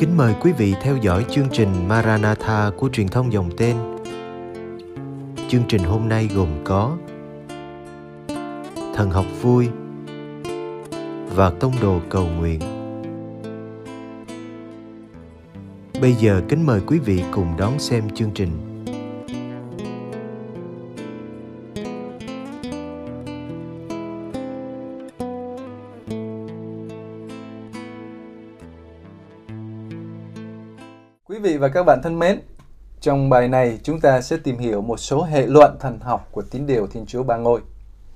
Kính mời quý vị theo dõi chương trình Maranatha của truyền thông dòng tên. Chương trình hôm nay gồm có Thần học vui và Tông đồ cầu nguyện. Bây giờ kính mời quý vị cùng đón xem chương trình. Vị và các bạn thân mến, trong bài này chúng ta sẽ tìm hiểu một số hệ luận thần học của tín điều Thiên Chúa Ba Ngôi.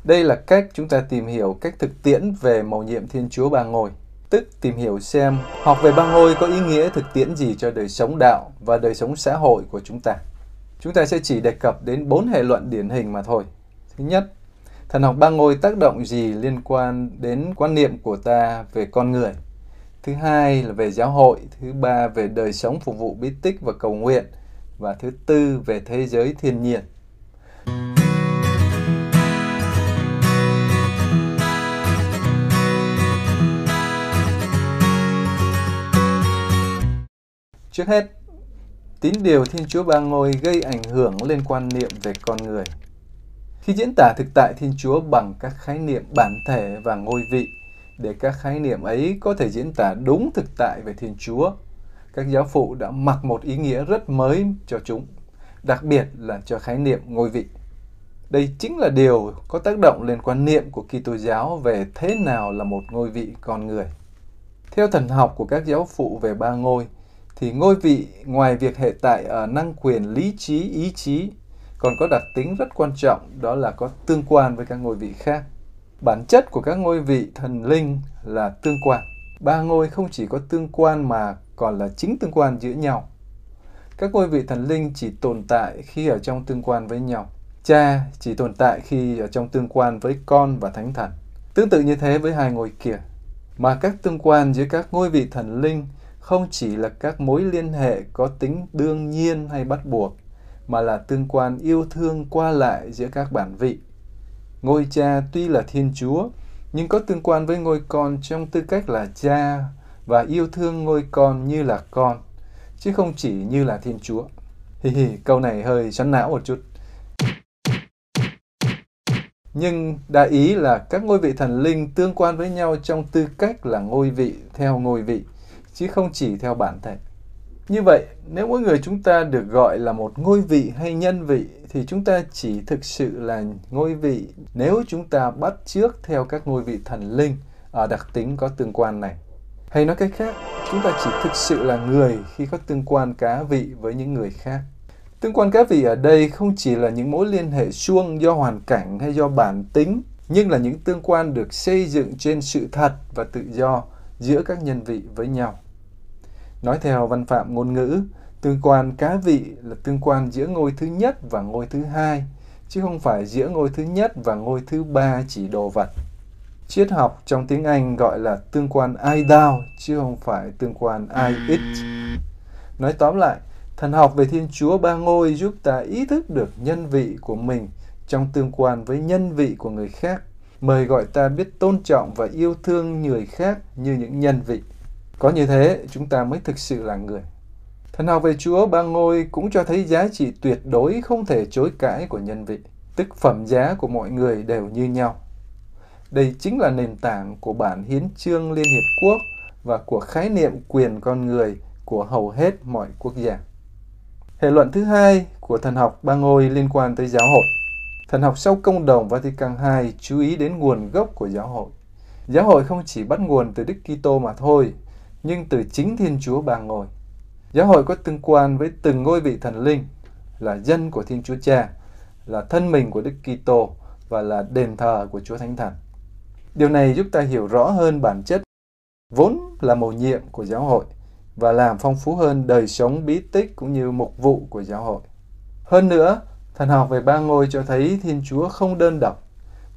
Đây là cách chúng ta tìm hiểu cách thực tiễn về mầu nhiệm Thiên Chúa Ba Ngôi, tức tìm hiểu xem học về Ba Ngôi có ý nghĩa thực tiễn gì cho đời sống đạo và đời sống xã hội của chúng ta. Chúng ta sẽ chỉ đề cập đến bốn hệ luận điển hình mà thôi. Thứ nhất, thần học Ba Ngôi tác động gì liên quan đến quan niệm của ta về con người. Thứ hai là về giáo hội, thứ ba về đời sống phục vụ bí tích và cầu nguyện và thứ tư về thế giới thiên nhiên. Trước hết, tín điều Thiên Chúa Ba Ngôi gây ảnh hưởng lên quan niệm về con người. Khi diễn tả thực tại Thiên Chúa bằng các khái niệm bản thể và ngôi vị, để các khái niệm ấy có thể diễn tả đúng thực tại về Thiên Chúa, các giáo phụ đã mặc một ý nghĩa rất mới cho chúng, đặc biệt là cho khái niệm ngôi vị. Đây chính là điều có tác động lên quan niệm của Kitô giáo về thế nào là một ngôi vị con người. Theo thần học của các giáo phụ về ba ngôi, thì ngôi vị ngoài việc hệ tại ở năng quyền lý trí, ý chí, còn có đặc tính rất quan trọng đó là có tương quan với các ngôi vị khác. Bản chất của các ngôi vị thần linh là tương quan. Ba ngôi không chỉ có tương quan mà còn là chính tương quan giữa nhau. Các ngôi vị thần linh chỉ tồn tại khi ở trong tương quan với nhau. Cha chỉ tồn tại khi ở trong tương quan với con và thánh thần. Tương tự như thế với hai ngôi kia. Mà các tương quan giữa các ngôi vị thần linh không chỉ là các mối liên hệ có tính đương nhiên hay bắt buộc, mà là tương quan yêu thương qua lại giữa các bản vị. Ngôi cha tuy là Thiên Chúa, nhưng có tương quan với ngôi con trong tư cách là cha và yêu thương ngôi con như là con, chứ không chỉ như là Thiên Chúa. Hi hi, câu này hơi xoắn não một chút. Nhưng đại ý là các ngôi vị thần linh tương quan với nhau trong tư cách là ngôi vị theo ngôi vị, chứ không chỉ theo bản thể. Như vậy, nếu mỗi người chúng ta được gọi là một ngôi vị hay nhân vị thì chúng ta chỉ thực sự là ngôi vị nếu chúng ta bắt trước theo các ngôi vị thần linh ở đặc tính có tương quan này. Hay nói cách khác, chúng ta chỉ thực sự là người khi có tương quan cá vị với những người khác. Tương quan cá vị ở đây không chỉ là những mối liên hệ suông do hoàn cảnh hay do bản tính, nhưng là những tương quan được xây dựng trên sự thật và tự do giữa các nhân vị với nhau. Nói theo văn phạm ngôn ngữ, tương quan cá vị là tương quan giữa ngôi thứ nhất và ngôi thứ hai, chứ không phải giữa ngôi thứ nhất và ngôi thứ ba chỉ đồ vật. Triết học trong tiếng Anh gọi là tương quan I thou, chứ không phải tương quan I it. Nói tóm lại, thần học về Thiên Chúa Ba Ngôi giúp ta ý thức được nhân vị của mình trong tương quan với nhân vị của người khác, mời gọi ta biết tôn trọng và yêu thương người khác như những nhân vị. Có như thế, chúng ta mới thực sự là người. Thần học về Chúa Ba Ngôi cũng cho thấy giá trị tuyệt đối không thể chối cãi của nhân vị, tức phẩm giá của mọi người đều như nhau. Đây chính là nền tảng của bản hiến trương Liên Hiệp Quốc và của khái niệm quyền con người của hầu hết mọi quốc gia. Hệ luận thứ hai của thần học Ba Ngôi liên quan tới giáo hội. Thần học sau công đồng Vatican II chú ý đến nguồn gốc của giáo hội. Giáo hội không chỉ bắt nguồn từ Đức Kitô mà thôi, nhưng từ chính Thiên Chúa Ba Ngôi. Giáo hội có tương quan với từng ngôi vị thần linh, là dân của Thiên Chúa Cha, là thân mình của Đức Kitô và là đền thờ của Chúa Thánh Thần. Điều này giúp ta hiểu rõ hơn bản chất vốn là mầu nhiệm của giáo hội và làm phong phú hơn đời sống bí tích cũng như mục vụ của giáo hội. Hơn nữa, thần học về ba ngôi cho thấy Thiên Chúa không đơn độc.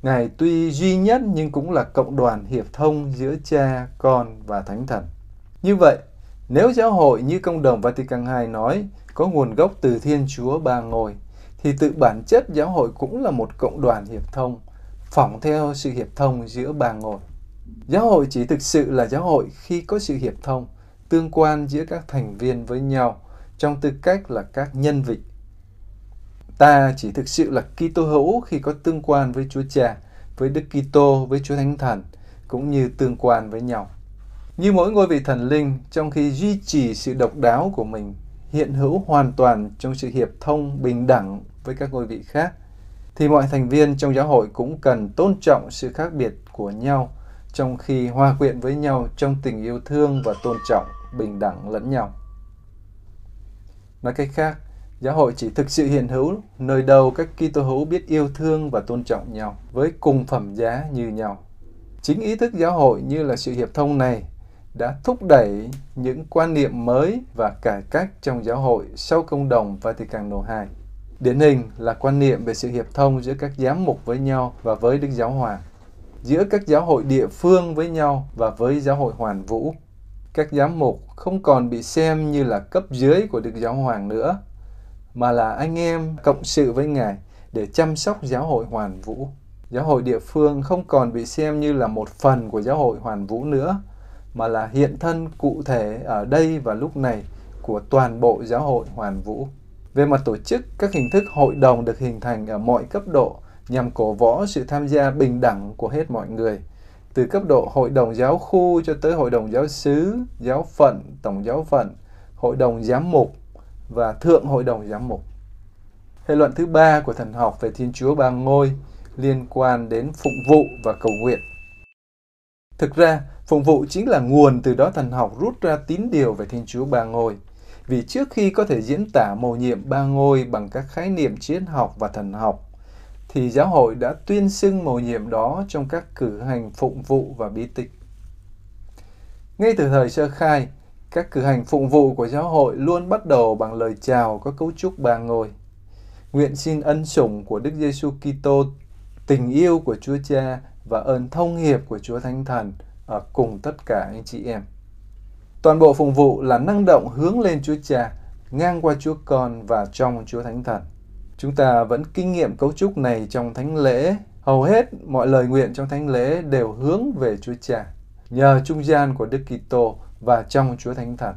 Ngài tuy duy nhất nhưng cũng là cộng đoàn hiệp thông giữa cha, con và thánh thần. Như vậy, nếu giáo hội như công đồng Vatican II nói có nguồn gốc từ Thiên Chúa Ba Ngôi, thì tự bản chất giáo hội cũng là một cộng đoàn hiệp thông, phỏng theo sự hiệp thông giữa ba ngôi. Giáo hội chỉ thực sự là giáo hội khi có sự hiệp thông, tương quan giữa các thành viên với nhau trong tư cách là các nhân vị. Ta chỉ thực sự là Kitô hữu khi có tương quan với Chúa Cha, với Đức Kitô, với Chúa Thánh Thần, cũng như tương quan với nhau. Như mỗi ngôi vị thần linh, trong khi duy trì sự độc đáo của mình, hiện hữu hoàn toàn trong sự hiệp thông bình đẳng với các ngôi vị khác, thì mọi thành viên trong giáo hội cũng cần tôn trọng sự khác biệt của nhau trong khi hòa quyện với nhau trong tình yêu thương và tôn trọng bình đẳng lẫn nhau. Nói cách khác, giáo hội chỉ thực sự hiện hữu nơi đầu các Kitô hữu biết yêu thương và tôn trọng nhau với cùng phẩm giá như nhau. Chính ý thức giáo hội như là sự hiệp thông này đã thúc đẩy những quan niệm mới và cải cách trong giáo hội sau công đồng Vatican II. Điển hình là quan niệm về sự hiệp thông giữa các giám mục với nhau và với Đức Giáo Hoàng, giữa các giáo hội địa phương với nhau và với giáo hội hoàn vũ. Các giám mục không còn bị xem như là cấp dưới của Đức Giáo Hoàng nữa, mà là anh em cộng sự với Ngài để chăm sóc giáo hội hoàn vũ. Giáo hội địa phương không còn bị xem như là một phần của giáo hội hoàn vũ nữa, mà là hiện thân cụ thể ở đây và lúc này của toàn bộ giáo hội hoàn vũ. Về mặt tổ chức, các hình thức hội đồng được hình thành ở mọi cấp độ nhằm cổ võ sự tham gia bình đẳng của hết mọi người, từ cấp độ hội đồng giáo khu cho tới hội đồng giáo xứ, giáo phận, tổng giáo phận, hội đồng giám mục và thượng hội đồng giám mục. Hệ luận thứ ba của thần học về Thiên Chúa Ba Ngôi liên quan đến phụng vụ và cầu nguyện. Thực ra, phụng vụ chính là nguồn từ đó thần học rút ra tín điều về Thiên Chúa Ba Ngôi. Vì trước khi có thể diễn tả mầu nhiệm ba ngôi bằng các khái niệm triết học và thần học, thì giáo hội đã tuyên xưng mầu nhiệm đó trong các cử hành phụng vụ và bí tích. Ngay từ thời sơ khai, các cử hành phụng vụ của giáo hội luôn bắt đầu bằng lời chào có cấu trúc ba ngôi. Nguyện xin ân sủng của Đức Giêsu Kitô, tình yêu của Chúa Cha và ơn thông hiệp của Chúa Thánh Thần à, cùng tất cả anh chị em. Toàn bộ phụng vụ là năng động hướng lên Chúa Cha, ngang qua Chúa Con và trong Chúa Thánh Thần. Chúng ta vẫn kinh nghiệm cấu trúc này trong thánh lễ. Hầu hết mọi lời nguyện trong thánh lễ đều hướng về Chúa Cha, nhờ trung gian của Đức Kitô và trong Chúa Thánh Thần.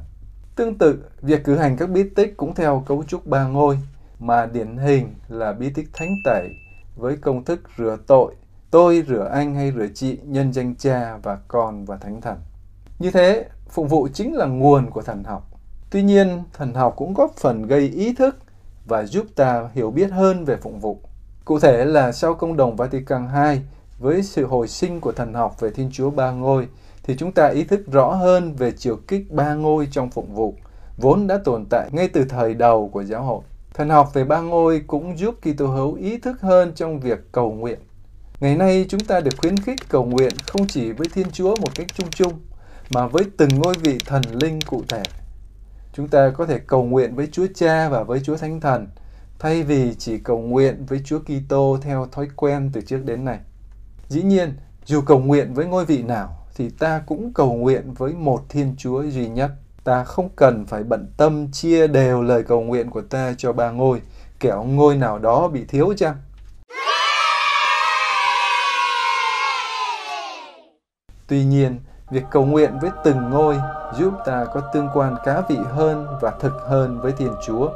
Tương tự, việc cử hành các bí tích cũng theo cấu trúc ba ngôi, mà điển hình là bí tích thánh tẩy với công thức rửa tội, tôi rửa anh hay rửa chị nhân danh cha và con và thánh thần. Như thế, phụng vụ chính là nguồn của thần học. Tuy nhiên, thần học cũng góp phần gây ý thức và giúp ta hiểu biết hơn về phụng vụ. Cụ thể là sau công đồng Vatican II, với sự hồi sinh của thần học về Thiên Chúa Ba Ngôi, thì chúng ta ý thức rõ hơn về chiều kích ba ngôi trong phụng vụ, vốn đã tồn tại ngay từ thời đầu của giáo hội. Thần học về ba ngôi cũng giúp Kitô hữu ý thức hơn trong việc cầu nguyện. Ngày nay chúng ta được khuyến khích cầu nguyện không chỉ với Thiên Chúa một cách chung chung, mà với từng ngôi vị thần linh cụ thể. Chúng ta có thể cầu nguyện với Chúa Cha và với Chúa Thánh Thần, thay vì chỉ cầu nguyện với Chúa Kitô theo thói quen từ trước đến nay. Dĩ nhiên, dù cầu nguyện với ngôi vị nào, thì ta cũng cầu nguyện với một Thiên Chúa duy nhất. Ta không cần phải bận tâm chia đều lời cầu nguyện của ta cho ba ngôi, kẻo ngôi nào đó bị thiếu chăng? Tuy nhiên, Việc cầu nguyện với từng ngôi giúp ta có tương quan cá vị hơn và thực hơn với Thiên Chúa,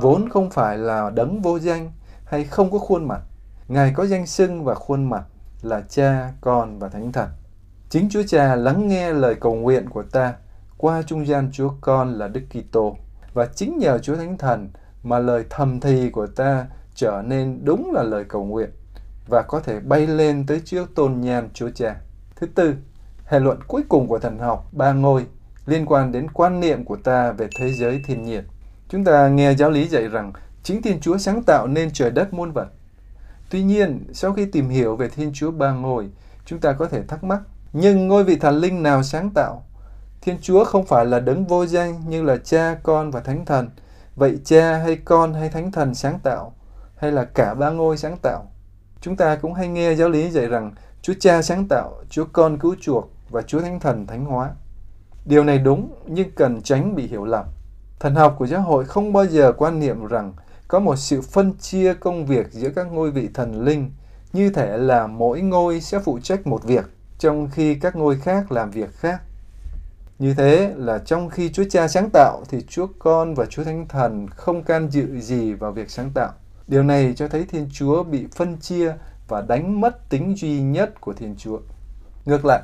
vốn không phải là đấng vô danh hay không có khuôn mặt. Ngài có danh xưng và khuôn mặt là Cha, Con và Thánh Thần. Chính Chúa Cha lắng nghe lời cầu nguyện của ta qua trung gian Chúa Con là Đức Kitô và chính nhờ Chúa Thánh Thần mà lời thầm thì của ta trở nên đúng là lời cầu nguyện và có thể bay lên tới trước tôn nhan Chúa Cha. Thứ tư, hệ luận cuối cùng của thần học ba ngôi liên quan đến quan niệm của ta về thế giới thiên nhiên. Chúng ta nghe giáo lý dạy rằng chính Thiên Chúa sáng tạo nên trời đất muôn vật. Tuy nhiên, sau khi tìm hiểu về Thiên Chúa ba ngôi, chúng ta có thể thắc mắc, nhưng ngôi vị thần linh nào sáng tạo? Thiên Chúa không phải là đấng vô danh như là cha, con và thánh thần. Vậy cha hay con hay thánh thần sáng tạo? Hay là cả ba ngôi sáng tạo? Chúng ta cũng hay nghe giáo lý dạy rằng Chúa cha sáng tạo, Chúa con cứu chuộc và Chúa Thánh Thần thánh hóa. Điều này đúng nhưng cần tránh bị hiểu lầm. Thần học của giáo hội không bao giờ quan niệm rằng có một sự phân chia công việc giữa các ngôi vị thần linh, như thể là mỗi ngôi sẽ phụ trách một việc, trong khi các ngôi khác làm việc khác. Như thế là trong khi Chúa Cha sáng tạo thì Chúa Con và Chúa Thánh Thần không can dự gì vào việc sáng tạo. Điều này cho thấy Thiên Chúa bị phân chia và đánh mất tính duy nhất của Thiên Chúa. Ngược lại,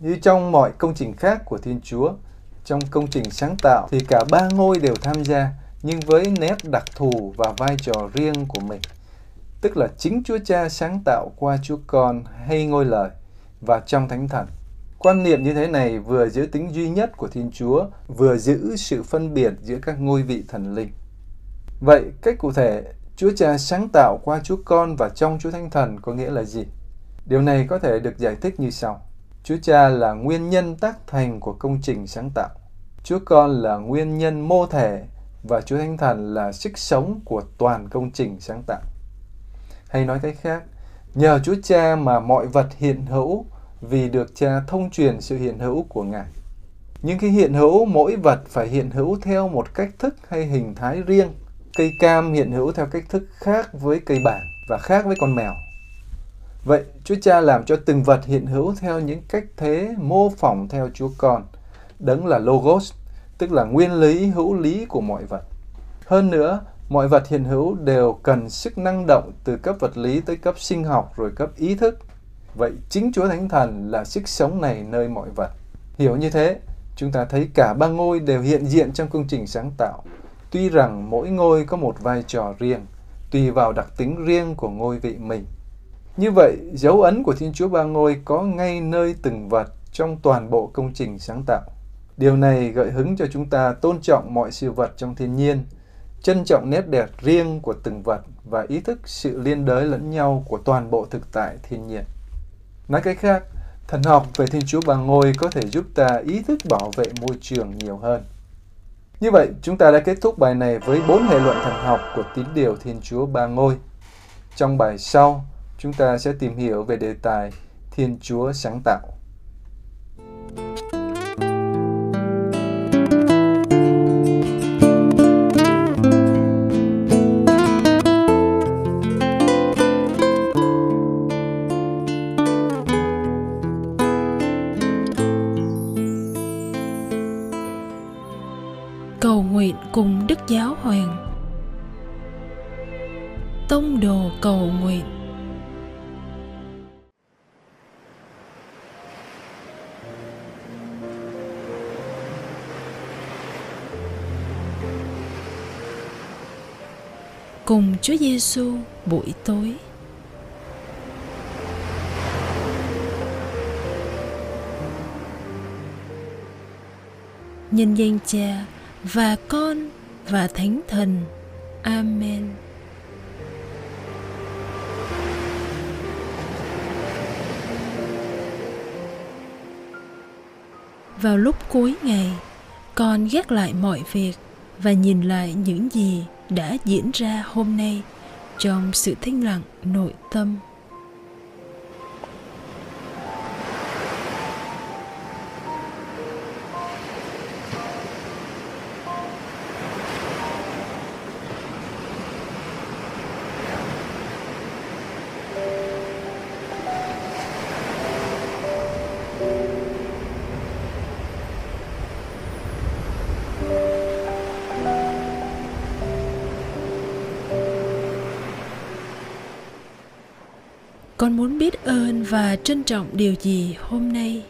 như trong mọi công trình khác của Thiên Chúa, trong công trình sáng tạo thì cả ba ngôi đều tham gia, nhưng với nét đặc thù và vai trò riêng của mình. Tức là chính Chúa Cha sáng tạo qua Chúa Con hay ngôi lời và trong Thánh Thần. Quan niệm như thế này vừa giữ tính duy nhất của Thiên Chúa, vừa giữ sự phân biệt giữa các ngôi vị thần linh. Vậy, cách cụ thể, Chúa Cha sáng tạo qua Chúa Con và trong Chúa Thánh Thần có nghĩa là gì? Điều này có thể được giải thích như sau. Chúa Cha là nguyên nhân tác thành của công trình sáng tạo. Chúa Con là nguyên nhân mô thể và Chúa Thánh Thần là sức sống của toàn công trình sáng tạo. Hay nói cách khác, nhờ Chúa Cha mà mọi vật hiện hữu vì được Cha thông truyền sự hiện hữu của Ngài. Nhưng khi hiện hữu, mỗi vật phải hiện hữu theo một cách thức hay hình thái riêng. Cây cam hiện hữu theo cách thức khác với cây bảng và khác với con mèo. Vậy, Chúa Cha làm cho từng vật hiện hữu theo những cách thế mô phỏng theo Chúa Con, đấng là Logos, tức là nguyên lý hữu lý của mọi vật. Hơn nữa, mọi vật hiện hữu đều cần sức năng động từ cấp vật lý tới cấp sinh học rồi cấp ý thức. Vậy chính Chúa Thánh Thần là sức sống này nơi mọi vật. Hiểu như thế, chúng ta thấy cả ba ngôi đều hiện diện trong công trình sáng tạo. Tuy rằng mỗi ngôi có một vai trò riêng, tùy vào đặc tính riêng của ngôi vị mình. Như vậy, dấu ấn của Thiên Chúa Ba Ngôi có ngay nơi từng vật trong toàn bộ công trình sáng tạo. Điều này gợi hứng cho chúng ta tôn trọng mọi sự vật trong thiên nhiên, trân trọng nét đẹp riêng của từng vật và ý thức sự liên đới lẫn nhau của toàn bộ thực tại thiên nhiên. Nói cách khác, thần học về Thiên Chúa Ba Ngôi có thể giúp ta ý thức bảo vệ môi trường nhiều hơn. Như vậy, chúng ta đã kết thúc bài này với bốn hệ luận thần học của tín điều Thiên Chúa Ba Ngôi. Trong bài sau, chúng ta sẽ tìm hiểu về đề tài Thiên Chúa sáng tạo. cầu nguyện cùng Đức Giáo Hoàng. Tông đồ cầu nguyện. Cùng Chúa Giêsu buổi tối. Nhân danh Cha và Con và Thánh Thần. Amen. Vào lúc cuối ngày, con gác lại mọi việc và nhìn lại những gì đã diễn ra hôm nay trong sự thanh lặng nội tâm. Con muốn biết ơn và trân trọng điều gì hôm nay?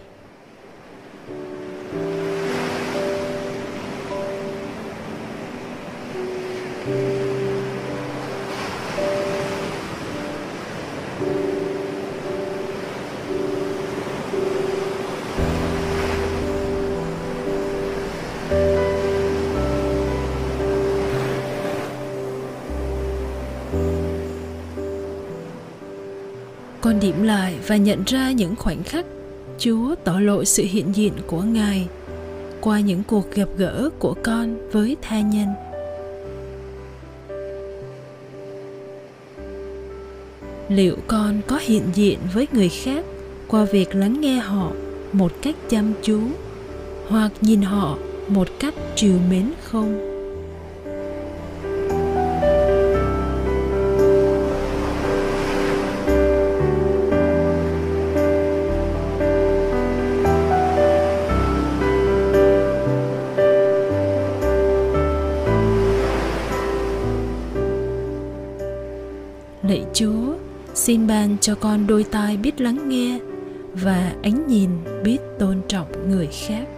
Con điểm lại và nhận ra những khoảnh khắc chúa tỏ lộ sự hiện diện của ngài qua những cuộc gặp gỡ của con với tha nhân. Liệu con có hiện diện với người khác qua việc lắng nghe họ một cách chăm chú hoặc nhìn họ một cách trìu mến không? Xin ban cho con đôi tai biết lắng nghe và ánh nhìn biết tôn trọng người khác.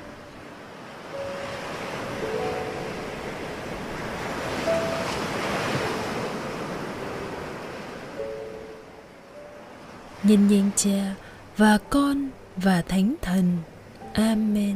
Nhân danh cha và con và thánh thần. Amen.